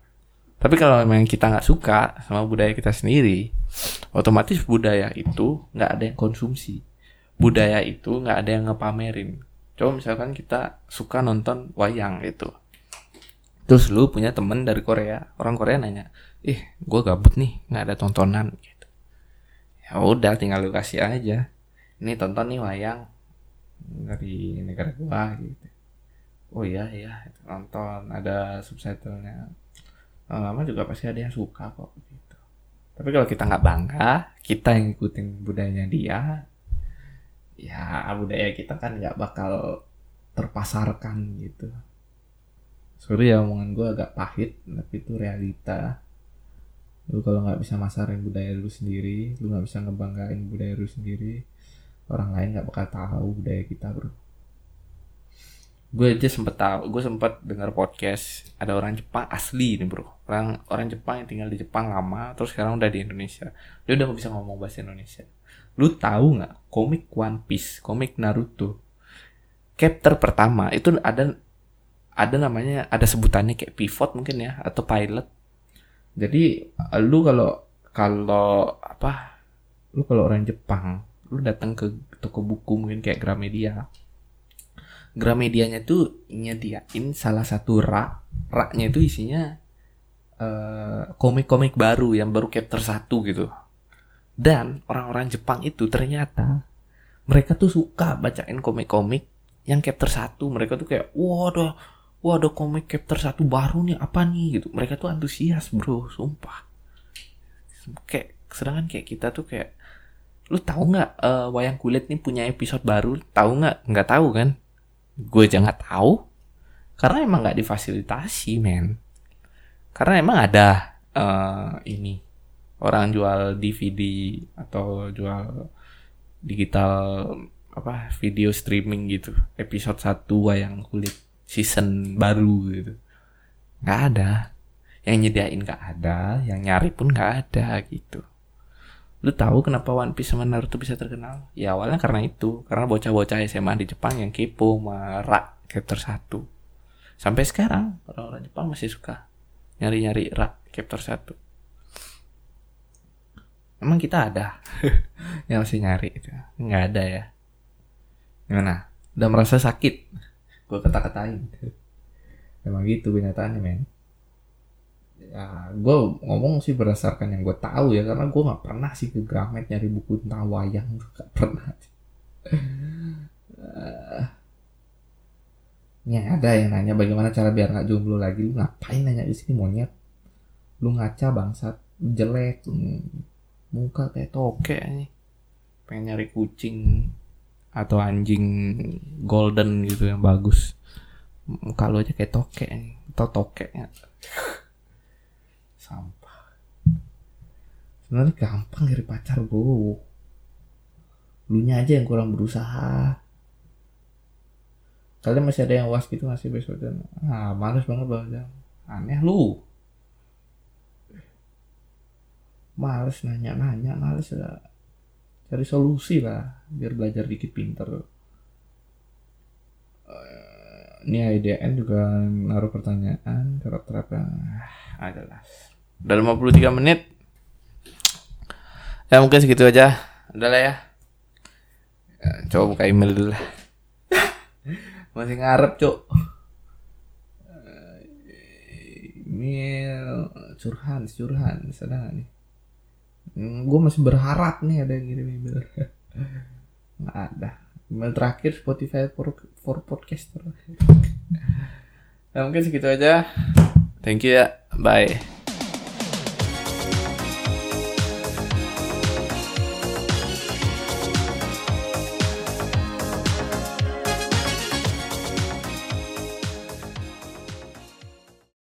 tapi kalau memang kita nggak suka sama budaya kita sendiri otomatis budaya itu nggak ada yang konsumsi. Budaya itu nggak ada yang ngepamerin. Coba misalkan kita suka nonton wayang gitu terus lu punya temen dari Korea. Orang Korea nanya ih gue gabut nih nggak ada tontonan gitu. Ya udah tinggal lu kasih aja. Ini tonton nih wayang dari negara gua gitu. Oh iya iya nonton ada subtitlenya. Lama juga pasti ada yang suka kok gitu. Tapi kalau kita nggak bangga kita yang ngikutin budayanya dia ya budaya kita kan nggak bakal terpasarkan gitu sorry ya omongan gue agak pahit tapi itu realita. Lu kalau nggak bisa masarin budaya lu sendiri lu nggak bisa ngebanggain budaya lu sendiri orang lain nggak bakal tahu budaya kita bro. Gue aja sempet tahu gue sempet dengar podcast ada orang Jepang asli nih bro. Orang orang Jepang yang tinggal di Jepang lama terus sekarang udah di Indonesia. Dia udah gak bisa ngomong bahasa Indonesia. Lu tahu nggak komik One Piece komik Naruto? Chapter pertama itu ada ada namanya ada sebutannya kayak pivot mungkin ya atau pilot. Jadi lu kalau kalau apa lu kalau orang Jepang lu datang ke toko buku mungkin kayak Gramedia. Gramedianya tuh nyediain salah satu rak raknya itu isinya eh, komik-komik baru yang baru chapter satu gitu. Dan orang-orang Jepang itu ternyata mereka tuh suka bacain komik-komik yang chapter satu. Mereka tuh kayak waduh wah ada komik chapter satu baru nih apa nih gitu. Mereka tuh antusias bro sumpah. Kayak sedangkan kayak kita tuh kayak lu tahu nggak uh, wayang kulit nih punya episode baru? Tahu nggak? Nggak tahu kan? Gue aja nggak tahu. Karena emang nggak difasilitasi men. Karena emang ada uh, ini orang jual DVD atau jual digital apa video streaming gitu. Episode satu wayang kulit season baru gitu. Nggak ada. Yang nyediain nggak ada yang nyari pun nggak ada gitu. Lu tahu kenapa One Piece sama Naruto bisa terkenal? Ya awalnya karena itu. Karena bocah-bocah SMA di Jepang yang kepo marak chapter satu. Sampai sekarang orang-orang Jepang masih suka nyari-nyari rak chapter satu. Emang kita ada yang masih nyari itu? Nggak ada ya? Gimana? Udah merasa sakit gue kata-katain. Emang gitu kenyataannya men. Ya gue ngomong sih berdasarkan yang gue tahu ya karena gue nggak pernah sih ke Gramet nyari buku tentang wayang. Gak pernah. Uh, ada yang nanya bagaimana cara biar nggak jomblo lagi? Lu ngapain nanya di sini monyet? Lu ngaca bangsat. Jelek. Muka kayak toke nih pengen nyari kucing atau anjing golden gitu yang bagus. Muka lu aja kayak tokek atau tokeknya sampah. Sebenarnya gampang dari pacar bro. Lu aja yang kurang berusaha. Kalian masih ada yang was gitu masih besok dan? Ah males banget banget aneh lu. Males nanya nanya males ya cari solusi lah biar belajar dikit pinter. Uh, ini IDN juga naruh pertanyaan karakter apa ah, adalah udah 53 menit. Ya mungkin segitu aja. Udah lah ya, ya coba buka email dulu lah. Masih ngarep cok email curhan curhan sedang nih Gue masih berharap nih ada yang ngirim email nggak ada. Email terakhir Spotify for, for podcaster. Nah, mungkin segitu aja. Thank you ya. Bye